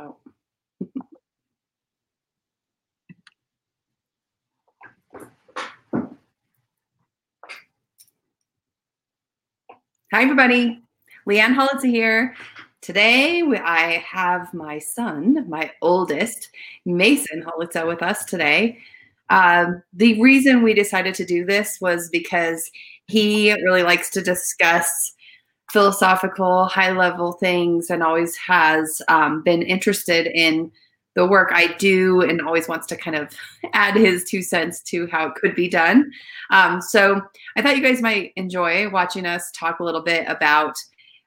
Oh. Hi, everybody. Leanne Holitza here. Today, I have my son, my oldest, Mason Holitza, with us today. Um, the reason we decided to do this was because he really likes to discuss philosophical, high level things and always has um, been interested in the work I do and always wants to kind of add his two cents to how it could be done. Um, so I thought you guys might enjoy watching us talk a little bit about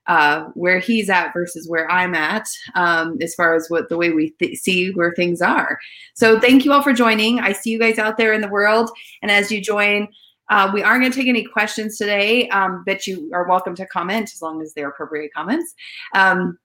uh, where he's at versus where I'm at um, as far as what the way we th- see where things are. So thank you all for joining. I see you guys out there in the world. And as you join, uh, we aren't going to take any questions today, um, but you are welcome to comment as long as they're appropriate comments. Um,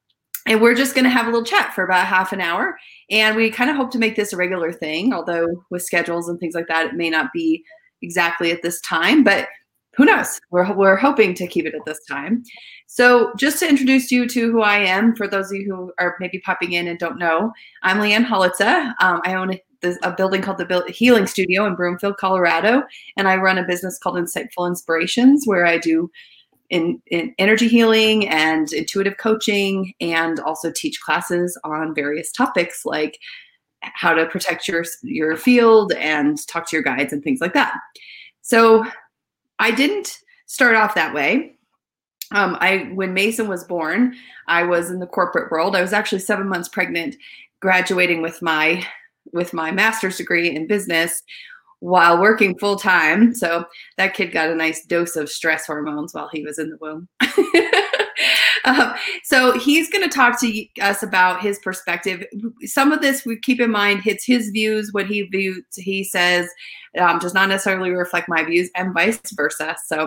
and we're just going to have a little chat for about half an hour. And we kind of hope to make this a regular thing, although with schedules and things like that, it may not be exactly at this time, but who knows? We're, we're hoping to keep it at this time. So, just to introduce you to who I am, for those of you who are maybe popping in and don't know, I'm Leanne Holitza. Um, I own a building called the Healing Studio in Broomfield, Colorado, and I run a business called Insightful Inspirations, where I do in, in energy healing and intuitive coaching, and also teach classes on various topics like how to protect your your field and talk to your guides and things like that. So I didn't start off that way. Um, I when Mason was born, I was in the corporate world. I was actually seven months pregnant, graduating with my with my master's degree in business while working full time. So that kid got a nice dose of stress hormones while he was in the womb. um, so he's going to talk to us about his perspective. Some of this we keep in mind hits his views, what he views, he says um, does not necessarily reflect my views, and vice versa. So,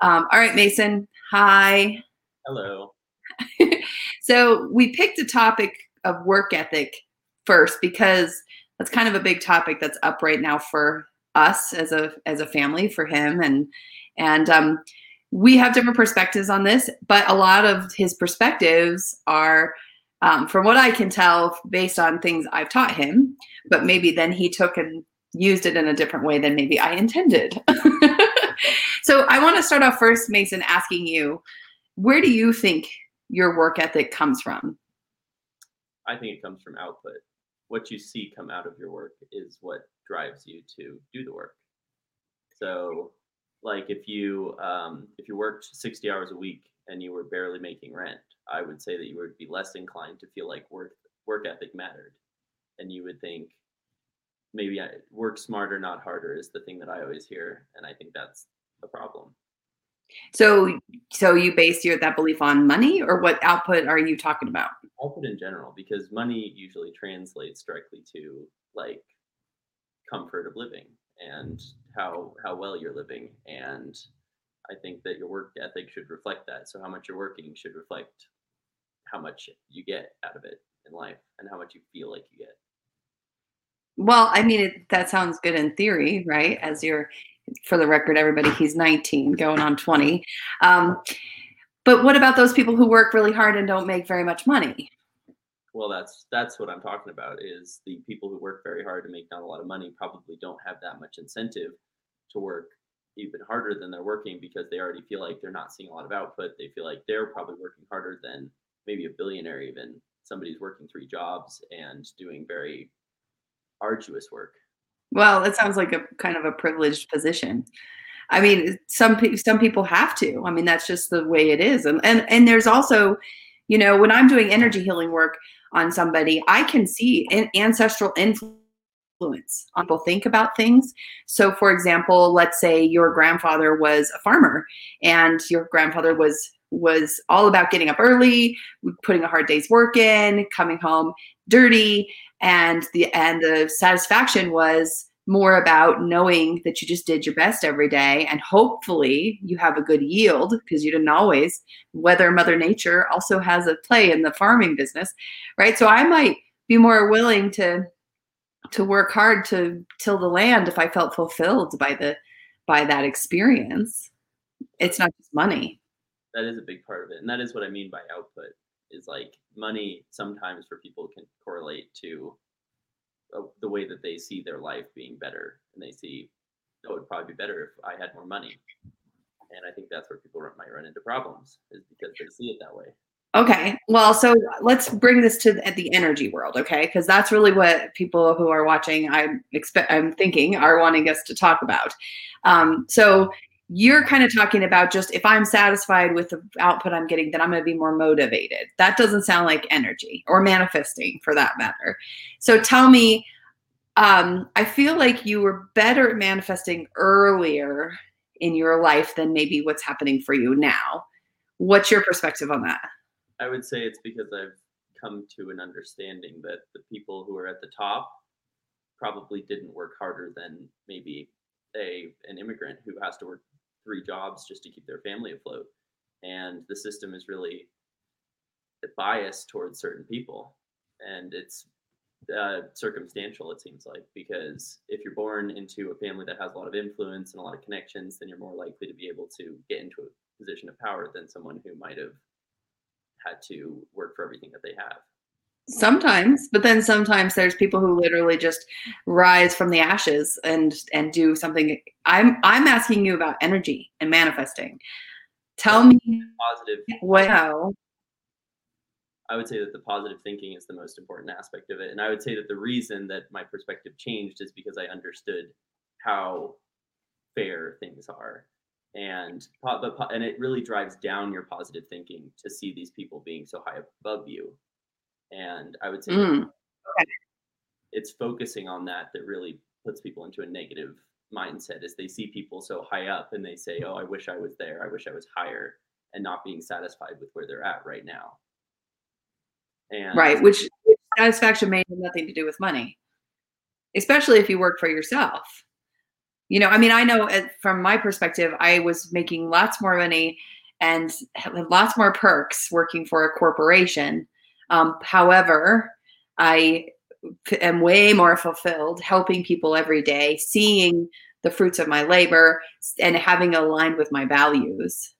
um, all right, Mason. Hi. Hello. so we picked a topic of work ethic first because that's kind of a big topic that's up right now for us as a as a family for him. And and um, we have different perspectives on this but a lot of his perspectives are um, from what i can tell based on things i've taught him but maybe then he took and used it in a different way than maybe i intended. So i want to start off first mason asking you where do you think your work ethic comes from? I think it comes from output what you see come out of your work is what drives you to do the work. So, like if you um, if you worked 60 hours a week and you were barely making rent, I would say that you would be less inclined to feel like work work ethic mattered, and you would think maybe I, work smarter, not harder is the thing that I always hear, and I think that's the problem. So, so you base your that belief on money, or what output are you talking about? Output in general, because money usually translates directly to like comfort of living and how how well you're living, and I think that your work ethic should reflect that. So, how much you're working should reflect how much you get out of it in life and how much you feel like you get. Well, I mean, it, that sounds good in theory, right? As you're for the record, everybody, he's 19, going on 20. Um, but what about those people who work really hard and don't make very much money? Well, that's that's what I'm talking about. Is the people who work very hard to make not a lot of money probably don't have that much incentive to work even harder than they're working because they already feel like they're not seeing a lot of output. They feel like they're probably working harder than maybe a billionaire, even somebody's working three jobs and doing very arduous work well, it sounds like a kind of a privileged position. I mean, some some people have to. I mean, that's just the way it is. And and and there's also, you know, when I'm doing energy healing work on somebody, I can see an ancestral influence people think about things. So, for example, let's say your grandfather was a farmer, and your grandfather was was all about getting up early, putting a hard day's work in, coming home dirty, and the and the satisfaction was more about knowing that you just did your best every day and hopefully you have a good yield because you didn't always. Whether mother nature also has a play in the farming business right? So i might be more willing to to work hard to till the land if i felt fulfilled by the by that experience. It's not just money. That is a big part of it and that is what i mean by output is like money sometimes for people can correlate to the way that they see their life being better and they see oh, it would probably be better if I had more money. And I think that's where people might run into problems is because they see it that way. Okay. Well, so let's bring this to the, the energy world, okay? Because that's really what people who are watching, I'm expect, I'm thinking, are wanting us to talk about. Um, so you're kind of talking about just if I'm satisfied with the output I'm getting, then I'm going to be more motivated. That doesn't sound like energy or manifesting, for that matter. So tell me, um, I feel like you were better at manifesting earlier in your life than maybe what's happening for you now. What's your perspective on that? I would say it's because I've come to an understanding that the people who are at the top probably didn't work harder than maybe a an immigrant who has to work three jobs just to keep their family afloat. And the system is really biased towards certain people, and it's uh, circumstantial. It seems like because if you're born into a family that has a lot of influence and a lot of connections, then you're more likely to be able to get into a position of power than someone who might have had to work for everything that they have. Sometimes, but then sometimes there's people who literally just rise from the ashes and and do something. I'm I'm asking you about energy and manifesting. Tell me positive. Wow. I would say that the positive thinking is the most important aspect of it, and I would say that the reason that my perspective changed is because I understood how fair things are and and it really drives down your positive thinking to see these people being so high above you and i would say mm. okay. it's focusing on that that really puts people into a negative mindset as they see people so high up and they say oh i wish i was there i wish i was higher and not being satisfied with where they're at right now and right which satisfaction may have nothing to do with money especially if you work for yourself you know i mean i know from my perspective i was making lots more money and lots more perks working for a corporation um, however i am way more fulfilled helping people every day seeing the fruits of my labor and having aligned with my values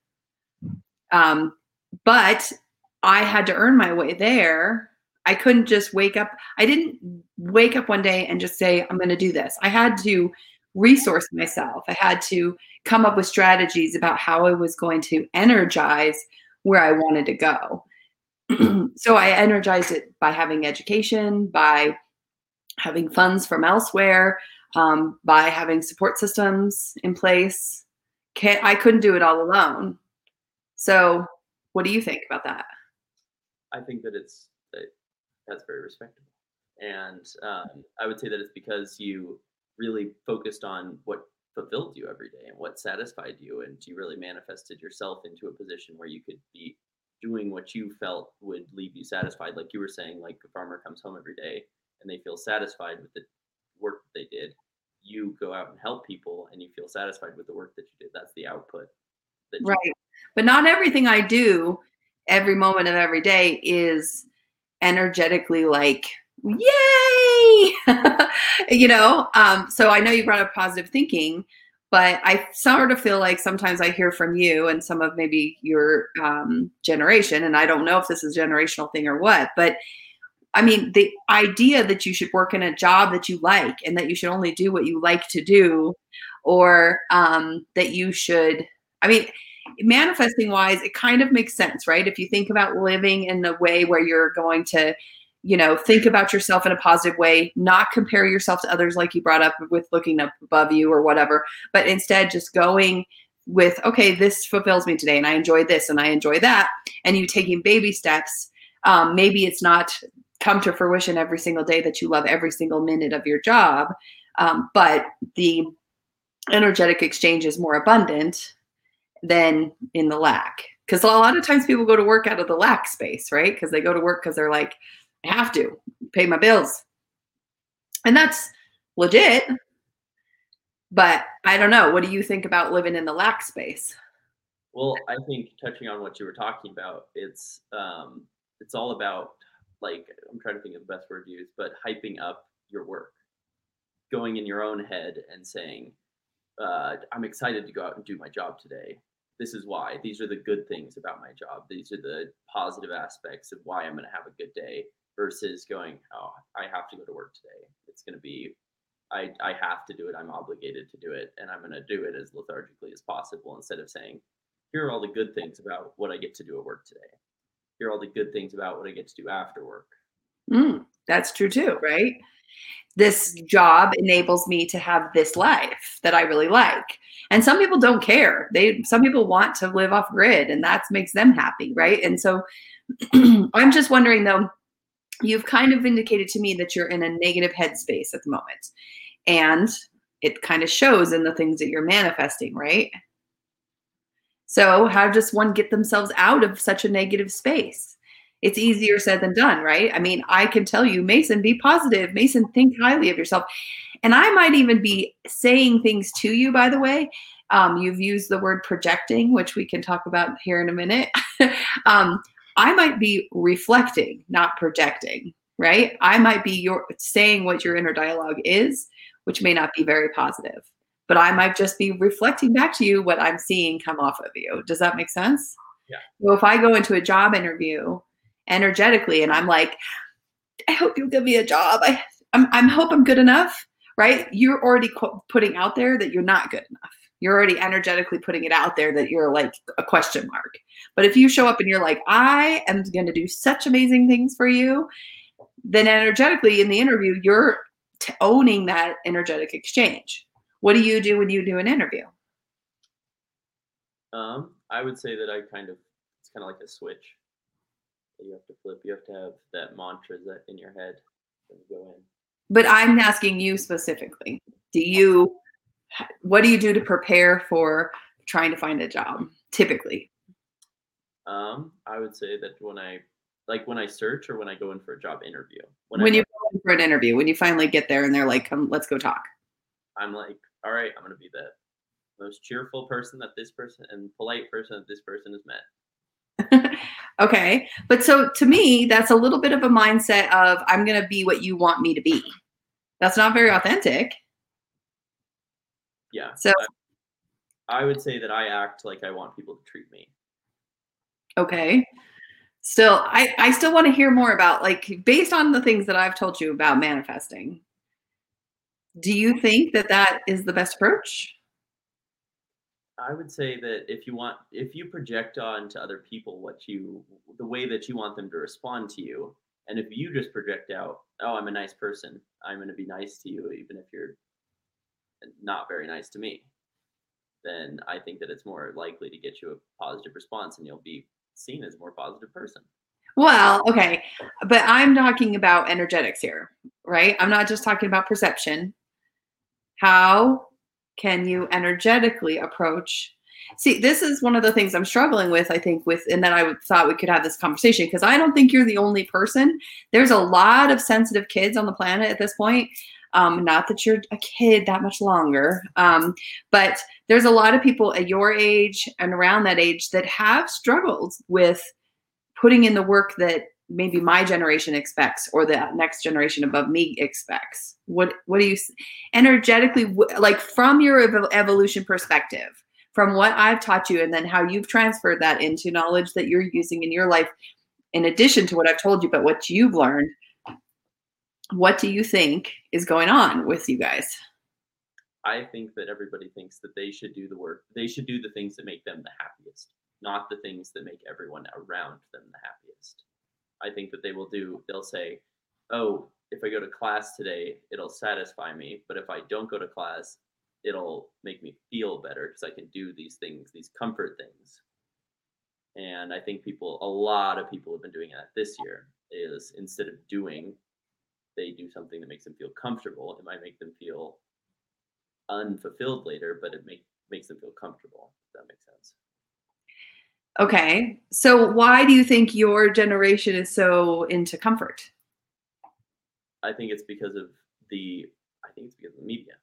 um, but i had to earn my way there i couldn't just wake up i didn't wake up one day and just say i'm going to do this i had to resource myself. I had to come up with strategies about how I was going to energize where I wanted to go. so I energized it by having education, by having funds from elsewhere, um, by having support systems in place. I couldn't do it all alone. So, what do you think about that? I think that it's that that's very respectable, and um, I would say that it's because you really focused on what fulfilled you every day and what satisfied you and you really manifested yourself into a position where you could be doing what you felt would leave you satisfied like you were saying like a farmer comes home every day and they feel satisfied with the work that they did you go out and help people and you feel satisfied with the work that you did that's the output right did. but not everything i do every moment of every day is energetically like yay you know um, so i know you brought up positive thinking but i sort of feel like sometimes i hear from you and some of maybe your um, generation and i don't know if this is a generational thing or what but i mean the idea that you should work in a job that you like and that you should only do what you like to do or um, that you should i mean manifesting wise it kind of makes sense right? If you think about living in a way where you're going to you know think about yourself in a positive way not compare yourself to others like you brought up with looking up above you or whatever but instead just going with okay this fulfills me today and i enjoy this and i enjoy that and you taking baby steps um, maybe it's not come to fruition every single day that you love every single minute of your job um, but the energetic exchange is more abundant than in the lack because a lot of times people go to work out of the lack space right? Because they go to work because they're like I have to pay my bills. And that's legit. But I don't know. What do you think about living in the lack space? Well, I think touching on what you were talking about, it's um, it's all about like I'm trying to think of the best word to use, but hyping up your work, going in your own head and saying, uh, "I'm excited to go out and do my job today," this is why. These are the good things about my job. These are the positive aspects of why I'm going to have a good day versus going, oh, I have to go to work today. It's going to be, I, I have to do it. I'm obligated to do it. And I'm going to do it as lethargically as possible instead of saying, here are all the good things about what I get to do at work today. Here are all the good things about what I get to do after work. Mm, that's true too, right? This job enables me to have this life that I really like. And some people don't care. They some people want to live off grid and that makes them happy, right? And so I'm just wondering though, you've kind of indicated to me that you're in a negative headspace at the moment. And it kind of shows in the things that you're manifesting, right? So, how does one get themselves out of such a negative space? It's easier said than done, right? I mean, I can tell you, Mason, be positive. Mason, think highly of yourself. And I might even be saying things to you, by the way. Um, you've used the word projecting, which we can talk about here in a minute. um, I might be reflecting, not projecting, right? I might be your saying what your inner dialogue is, which may not be very positive, but I might just be reflecting back to you what I'm seeing come off of you. Does that make sense? Yeah. So if I go into a job interview energetically and I'm like, I hope you'll give me a job. I I'm, I'm hope I'm good enough, right? You're already putting out there that you're not good enough you're already energetically putting it out there that you're like a question mark. But if you show up and you're like, I am going to do such amazing things for you, then energetically in the interview, you're t- owning that energetic exchange. What do you do when you do an interview? Um, I would say that I kind of, it's kind of like a switch that you have to flip. You have to have that mantra that in your head when you go in. But I'm asking you specifically. Do you what do you do to prepare for trying to find a job typically? Um, I would say that when I like when I search or when I go in for a job interview. When, when you go in for an interview, when you finally get there and they're like, "Come, let's go talk." I'm like, "All right, I'm gonna be the most cheerful person that this person and polite person that this person has met." okay, but so to me, that's a little bit of a mindset of I'm gonna be what you want me to be. That's not very authentic. Yeah. So I, would say that I act like I want people to treat me. Okay. Still, I, I still want to hear more about like based on the things that I've told you about manifesting. Do you think that that is the best approach? I would say that if you want, if you project on to other people what you, the way that you want them to respond to you, and if you just project out, oh, I'm a nice person, I'm going to be nice to you, even if you're not very nice to me, then I think that it's more likely to get you a positive response and you'll be seen as a more positive person. Well, okay. But I'm talking about energetics here, right? I'm not just talking about perception. How can you energetically approach? See, this is one of the things I'm struggling with, I think, with, and then I thought we could have this conversation because I don't think you're the only person. There's a lot of sensitive kids on the planet at this point um, not that you're a kid that much longer, um, but there's a lot of people at your age and around that age that have struggled with putting in the work that maybe my generation expects or the next generation above me expects. What what do you energetically like from your evolution perspective from what i've taught you and then how you've transferred that into knowledge that you're using in your life in addition to what i've told you but what you've learned what do you think is going on with you guys? I think that everybody thinks that they should do the work. They should do the things that make them the happiest, not the things that make everyone around them the happiest. I think that they will do, they'll say, oh, if I go to class today, it'll satisfy me. But if I don't go to class, it'll make me feel better because I can do these things, these comfort things. And I think people, a lot of people have been doing that this year, is instead of doing they do something that makes them feel comfortable, it might make them feel unfulfilled later, but it make, makes them feel comfortable. If that makes sense. Okay. So why do you think your generation is so into comfort? I think it's because of the I think it's because of the media.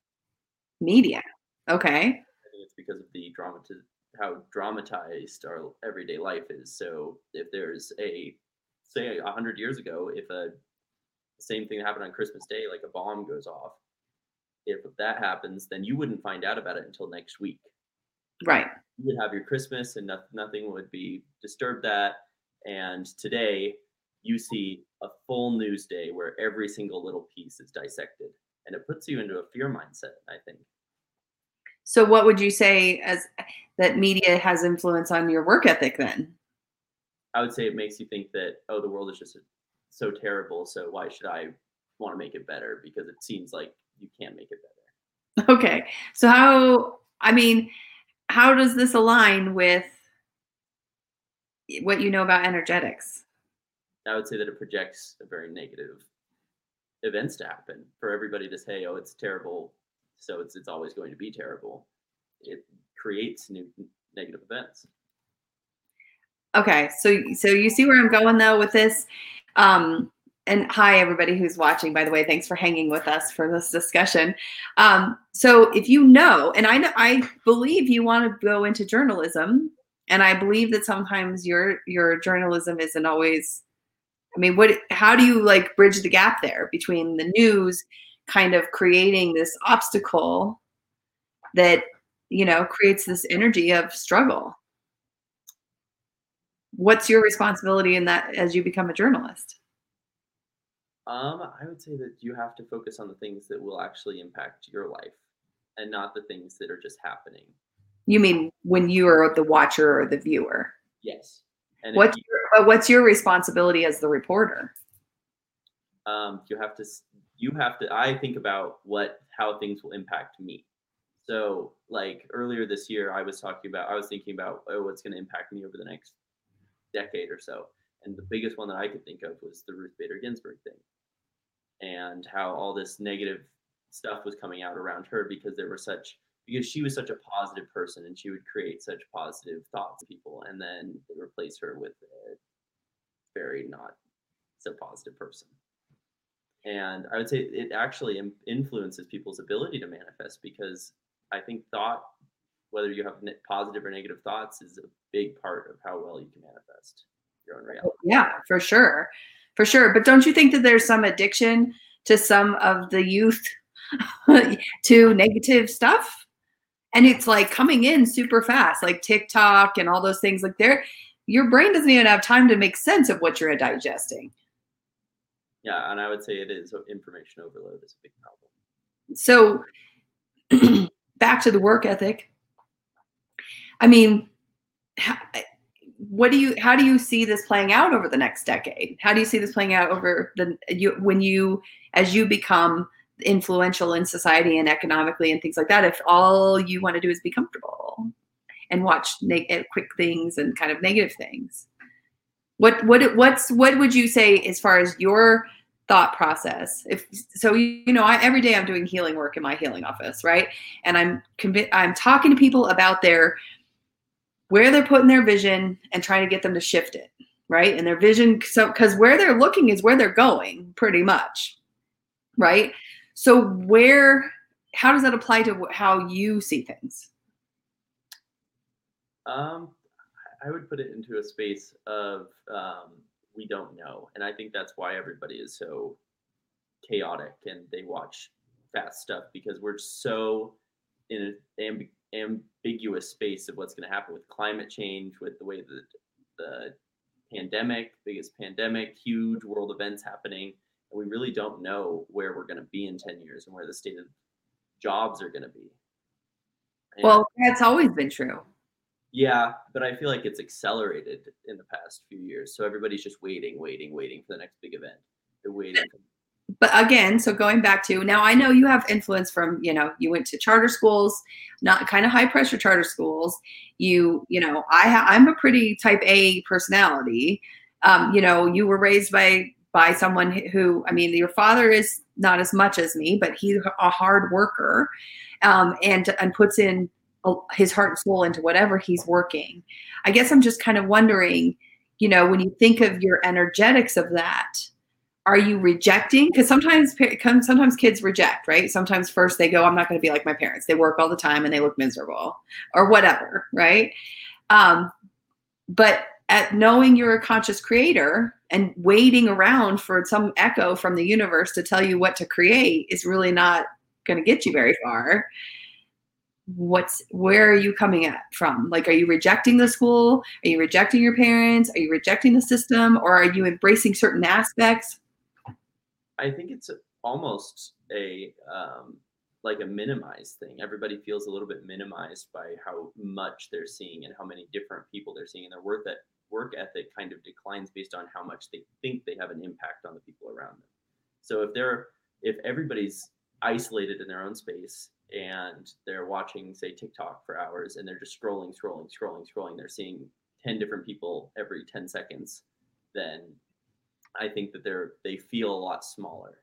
Media. Okay. I think it's because of the dramatiz how dramatized our everyday life is. So if there's a say a hundred years ago, if a same thing that happened on Christmas Day, like a bomb goes off. If that happens, then you wouldn't find out about it until next week. Right. you would have your Christmas and no, nothing would be disturbed that. And today you see a full news day where every single little piece is dissected and it puts you into a fear mindset, I think. So what would you say as that media has influence on your work ethic then? I would say it makes you think that, oh, the world is just so terrible. So why should I want to make it better? Because it seems like you can't make it better. Okay. So how, I mean, how does this align with what you know about energetics? I would say that it projects a very negative events to happen for everybody to say, "Oh, it's terrible," so it's it's always going to be terrible. It creates new negative events. Okay, so so you see where I'm going though with this. Um, and hi everybody who's watching by the way thanks for hanging with us for this discussion. Um, so if you know and i know i believe you want to go into journalism and i believe that sometimes your your journalism isn't always i mean what how do you like bridge the gap there between the news kind of creating this obstacle that you know creates this energy of struggle what's your responsibility in that as you become a journalist um, I would say that you have to focus on the things that will actually impact your life and not the things that are just happening. You mean when you are the watcher or the viewer? Yes. And what's you, your, what's your responsibility as the reporter? Um, you have to you have to I think about what how things will impact me. So like earlier this year I was talking about I was thinking about oh what's going to impact me over the next decade or so. And the biggest one that I could think of was the Ruth Bader Ginsburg thing and how all this negative stuff was coming out around her because there were such because she was such a positive person and she would create such positive thoughts in people and then they replace her with a very not so positive person and i would say it actually influences people's ability to manifest because i think thought whether you have positive or negative thoughts is a big part of how well you can manifest your own reality yeah for sure for sure. But don't you think that there's some addiction to some of the youth to negative stuff? And it's like coming in super fast, like TikTok and all those things. Like there, your brain doesn't even have time to make sense of what you're digesting. Yeah, and I would say it is uh, information overload is a big problem. So back to the work ethic. I mean, what do you how do you see this playing out over the next decade? How do you see this playing out over the you when you as you become influential in society and economically and things like that if all you want to do is be comfortable and watch eh, quick things and kind of negative things? What what what's what would you say as far as your thought process? If so you know I, every day i'm doing healing work in my healing office right? And i'm convi- i'm talking to people about their where they're putting their vision and trying to get them to shift it, right? And their vision, so because where they're looking is where they're going, pretty much, right? So where, how does that apply to how you see things? Um, I would put it into a space of um, we don't know, and I think that's why everybody is so chaotic and they watch fast stuff because we're so in an ambiguous space of what's going to happen with climate change, with the way that the pandemic, biggest pandemic, huge world events happening, and we really don't know where we're going to be in 10 years and where the state of jobs are going to be. And well, that's always been true. Yeah, but I feel like it's accelerated in the past few years. So everybody's just waiting, waiting, waiting for the next big event. They're waiting but again, so going back to now, I know you have influence from, you know, you went to charter schools, not kind of high pressure charter schools. You, you know, I ha- I'm a pretty type A personality. Um, you know, you were raised by by someone who, I mean, your father is not as much as me, but he's a hard worker, um, and and puts in his heart and soul into whatever he's working. I guess I'm just kind of wondering, you know, when you think of your energetics of that are you rejecting? Because sometimes sometimes kids reject right? Sometimes first they go i'm not going to be like my parents. They work all the time and they look miserable or whatever right? Um, but at knowing you're a conscious creator and waiting around for some echo from the universe to tell you what to create is really not going to get you very far. What's where are you coming at from? Like are you rejecting the school? Are you rejecting your parents? Are you rejecting the system? Or are you embracing certain aspects i think it's almost a um, like a minimized thing. Everybody feels a little bit minimized by how much they're seeing and how many different people they're seeing and their work that work ethic kind of declines based on how much they think they have an impact on the people around them. So if they're if everybody's isolated in their own space and they're watching say tiktok for hours and they're just scrolling scrolling scrolling scrolling they're seeing 10 different people every 10 seconds then i think that they're they feel a lot smaller.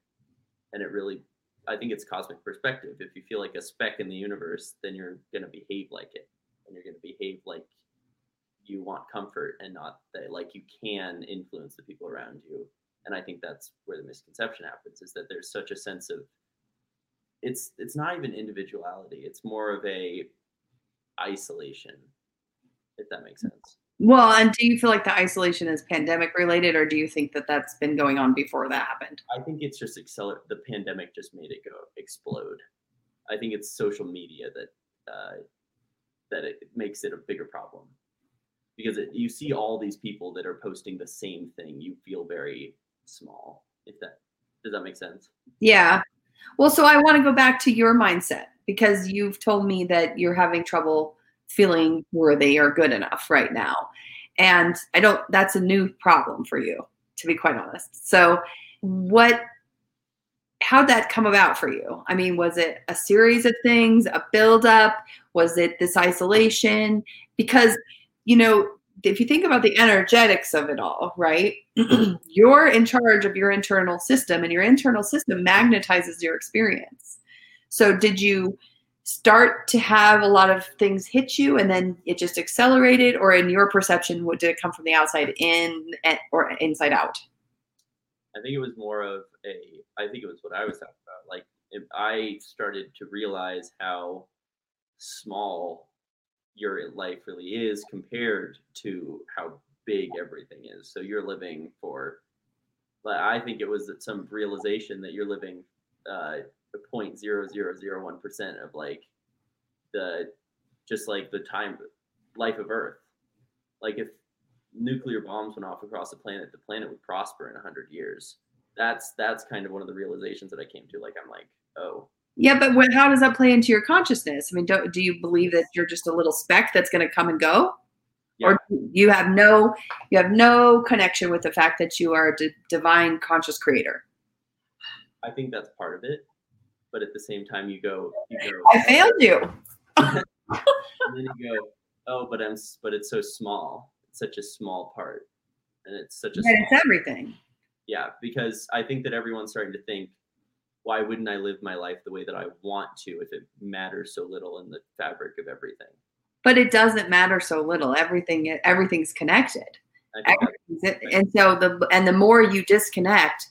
And it really i think it's cosmic perspective. If you feel like a speck in the universe then you're to behave like it. And you're to behave like you want comfort and not that like you can influence the people around you. And i think that's where the misconception happens is that there's such a sense of it's it's not even individuality. It's more of a isolation if that makes sense well and do you feel like the isolation is pandemic related or do you think that that's been going on before that happened? I think it's just accelerate the pandemic just made it go explode. I think it's social media that uh, that it makes it a bigger problem. Because it, you see all these people that are posting the same thing you feel very small if that does that make sense? Yeah. Well, so I want to go back to your mindset because you've told me that you're having trouble feeling worthy or good enough right now. And I don't, that's a new problem for you, to be quite honest. So, what, how'd that come about for you? I mean, was it a series of things, a buildup? Was it this isolation? Because, you know, if you think about the energetics of it all, right? you're in charge of your internal system, and your internal system magnetizes your experience. So, did you start to have a lot of things hit you, and then it just accelerated, or in your perception, what did it come from the outside in or inside out? I think it was more of a. I think it was what I was talking about. Like, I started to realize how small your life really is compared to how big everything is. So you're living for, like I think it was some realization that you're living uh, 0.0001 percent of like the just like the time life of Earth. Like if nuclear bombs went off across the planet, the planet would prosper in 100 years. That's that's kind of one of the realizations that I came to. Like I'm like, oh, yeah, but how does that play into your consciousness? I mean, do, do you believe that you're just a little speck that's going to come and go? Yeah. Or you have no you have no connection with the fact that you are a d- divine conscious creator? I think that's part of it, but at the same time, you go, you go I failed you. and then you go, oh, but I'm, but it's so small. It's such a small part, and it's such a. it's everything. Yeah, because I think that everyone's starting to think why wouldn't I live my life the way that I want to if it matters so little in the fabric of everything? But it doesn't matter so little. Everything everything's connected. Everything's, and so the and the more you disconnect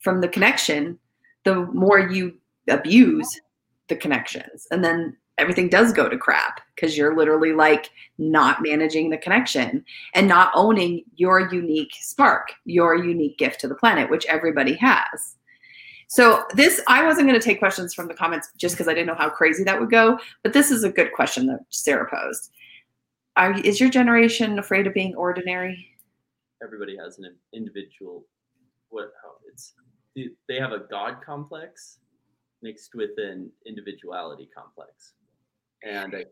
from the connection, the more you abuse the connections. And then everything does go to crap because you're literally like not managing the connection and not owning your unique spark, your unique gift to the planet, which everybody has. So this, I wasn't going to take questions from the comments just because I didn't know how crazy that would go. But this is a good question that Sarah posed. Are, is your generation afraid of being ordinary? Everybody has an individual. What? How it's they have a God complex mixed with an individuality complex, and I,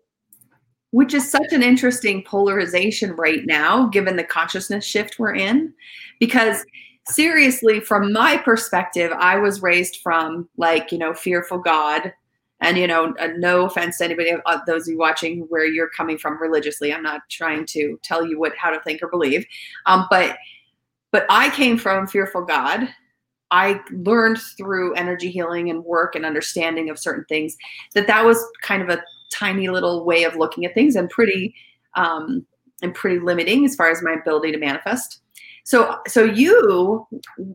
which is such an interesting polarization right now, given the consciousness shift we're in, because seriously, from my perspective, I was raised from like, you know, fearful God. And, you know, uh, no offense to anybody, uh, those of you watching where you're coming from religiously. I'm not trying to tell you what how to think or believe. Um, but but I came from fearful God. I learned through energy healing and work and understanding of certain things that that was kind of a tiny little way of looking at things and pretty um, and pretty limiting as far as my ability to manifest. So so you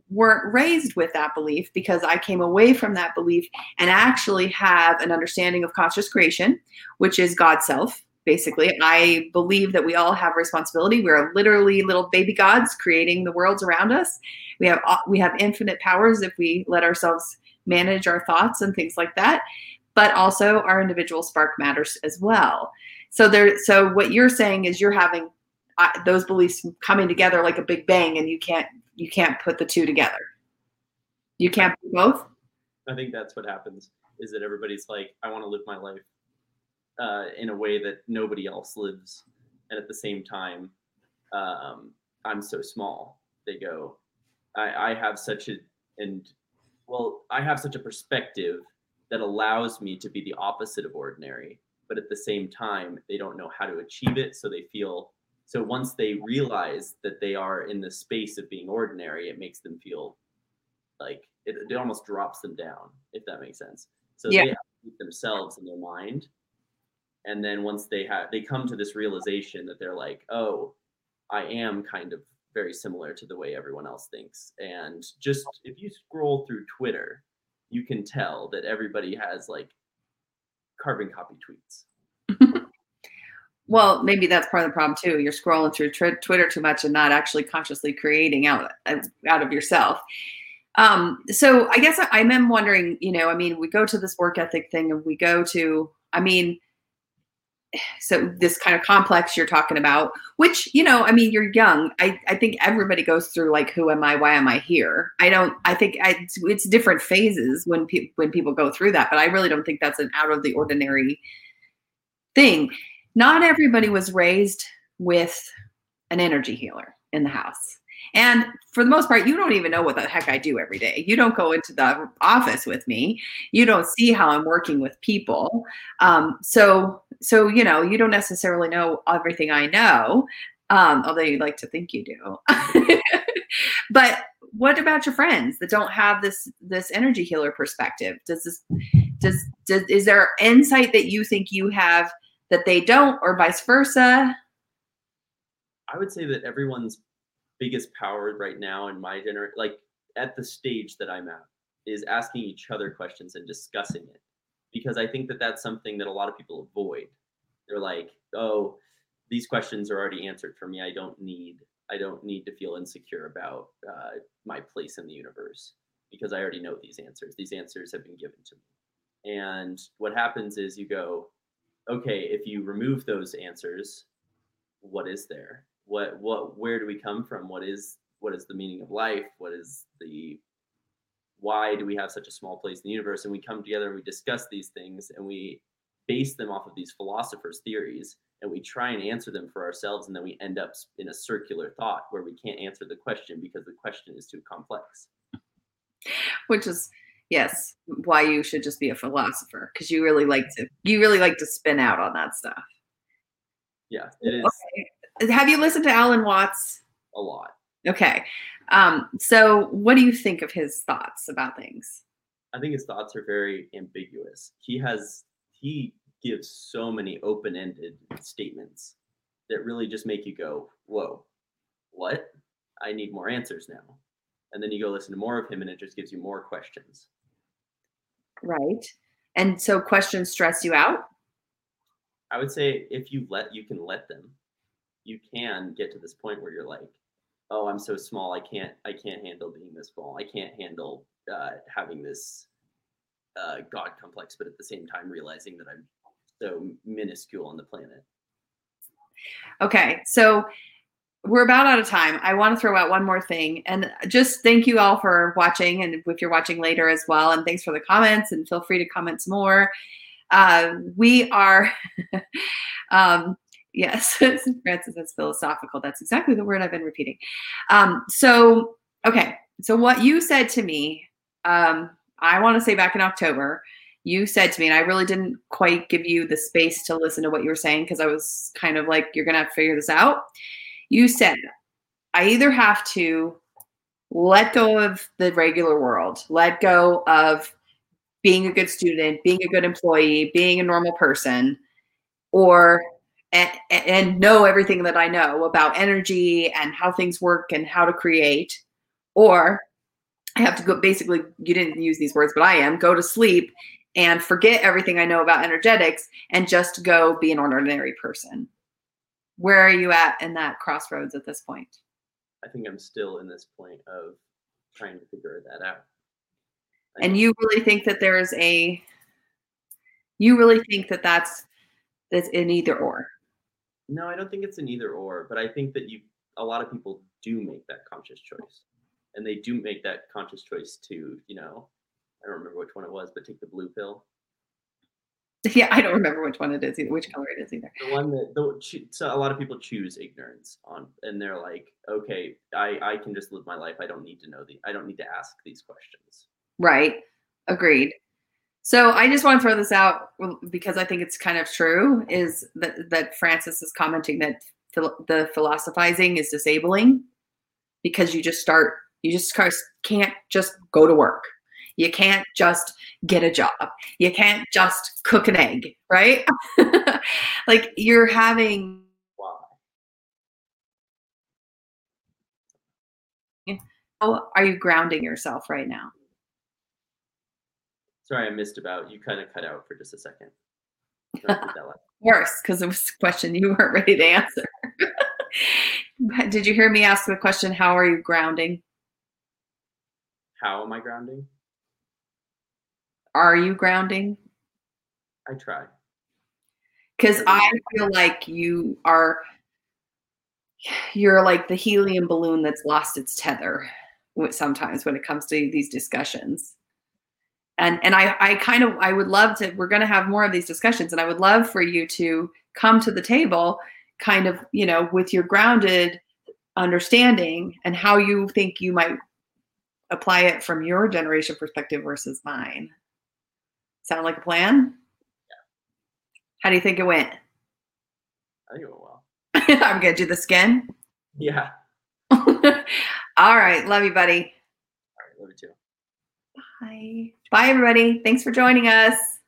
weren't raised with that belief because I came away from that belief and actually have an understanding of conscious creation, which is God self. Basically, I believe that we all have responsibility. We're literally little baby gods creating the worlds around us. We have we have infinite powers if we let ourselves manage our thoughts and things like that. but also our individual spark matters as well. So there, so what you're saying is you're having uh, those beliefs coming together like a big bang, and you can't you can't put the two together. You can't both. I think that's what happens. Is that everybody's like, I want to live my life uh, in a way that nobody else lives, and at the same time, um, I'm so small. They go, I, I have such a and well, I have such a perspective that allows me to be the opposite of ordinary, but at the same time, they don't know how to achieve it, so they feel so once they realize that they are in the space of being ordinary, it makes them feel like it, it almost drops them down, if that makes sense. So Yeah. they have to keep themselves in their mind. And then once they have they come to this realization that they're like, oh, I am kind of very similar to the way everyone else thinks. And just if you scroll through Twitter, you can tell that everybody has like carbon copy tweets. Well, maybe that's part of the problem too. You're scrolling through tw- Twitter too much and not actually consciously creating out out of yourself. Um, so I guess I, I'm wondering, you know, I mean, we go to this work ethic thing, and we go to, I mean, so this kind of complex you're talking about, which you know, I mean, you're young. I I think everybody goes through like, who am I? Why am I here? I don't. I think I, it's, it's different phases when people when people go through that, but I really don't think that's an out of the ordinary thing not everybody was raised with an energy healer in the house. And for the most part, you don't even know what the heck I do every day. You don't go into the office with me. You don't see how I'm working with people. Um, so, so you know, you don't necessarily know everything I know, um, although you'd like to think you do. but what about your friends that don't have this this energy healer perspective? Does this does, does is there insight that you think you have that they don't, or vice versa? I would say that everyone's biggest power right now in my generation, like at the stage that I'm at, is asking each other questions and discussing it. Because I think that that's something that a lot of people avoid. They're like, oh, these questions are already answered for me. I don't need, I don't need to feel insecure about uh, my place in the universe because I already know these answers. These answers have been given to me. And what happens is you go, okay, if you remove those answers, what is there? What what where do we come from? What is what is the meaning of life? What is the why do we have such a small place in the universe? And we come together and we discuss these things and we base them off of these philosophers' theories and we try and answer them for ourselves and then we end up in a circular thought where we can't answer the question because the question is too complex. Which is yes, why you should just be a philosopher because you really like to you really like to spin out on that stuff. Yeah, it is Okay. Have you listened to Alan Watts? a lot. Okay. Um, so what do you think of his thoughts about things? I think his thoughts are very ambiguous. He has he gives so many open-ended statements that really just make you go, "Whoa, what? I need more answers now." And then you go listen to more of him, and it just gives you more questions. Right. And so questions stress you out? I would say if you let you can let them, you can get to this point where you're like, "Oh, I'm so small. I can't. I can't handle being this small. I can't handle uh, having this uh, God complex." But at the same time, realizing that I'm so minuscule on the planet. Okay, so we're about out of time. I want to throw out one more thing and just thank you all for watching and if you're watching later as well. And thanks for the comments and feel free to comment some more. Uh, we are, um, yes, Francis is philosophical. That's exactly the word I've been repeating. Um, so, okay, so what you said to me, um, I want to say back in October, you said to me, and I really didn't quite give you the space to listen to what you were saying because I was kind of like, you're going to have to figure this out. You said, I either have to let go of the regular world, let go of being a good student, being a good employee, being a normal person, or and, and know everything that I know about energy and how things work and how to create, or I have to go basically, you didn't use these words, but I am go to sleep and forget everything I know about energetics and just go be an ordinary person. Where are you at in that crossroads at this point? I think I'm still in this point of trying to figure that out. I And you really think that there is a You really think that that's that's an either or? No, I don't think it's an either or, but I think that you a lot of people do make that conscious choice. And they do make that conscious choice to, you know, I don't remember which one it was, but take the blue pill. Yeah, I don't remember which one it is either, which color it is either. The one that the, so a lot of people choose ignorance on, and they're like, okay, I I can just live my life. I don't need to know the. I don't need to ask these questions. Right. Agreed. So I just want to throw this out because I think it's kind of true. Is that that Francis is commenting that the philosophizing is disabling because you just start you just can't just go to work you can't just get a job. You can't just cook an egg, right? like you're having How are you grounding yourself right now? Sorry, I missed about you kind of cut out for just a second. Worse, because it was a question you weren't ready to answer. Did you hear me ask the question, how are you grounding? How am I grounding? Are you grounding? I try. Because I feel like you are, you're like the helium balloon that's lost its tether sometimes when it comes to these discussions. And, and I, I kind of I would love to we're going to have more of these discussions and I would love for you to come to the table kind of you know with your grounded understanding and how you think you might apply it from your generation perspective versus mine Sound like a plan? Yeah. How do you think it went? I think it went well. I'm gonna do the skin. Yeah. All right. Love you, buddy. All right. Love you too. Bye. Bye, everybody. Thanks for joining us.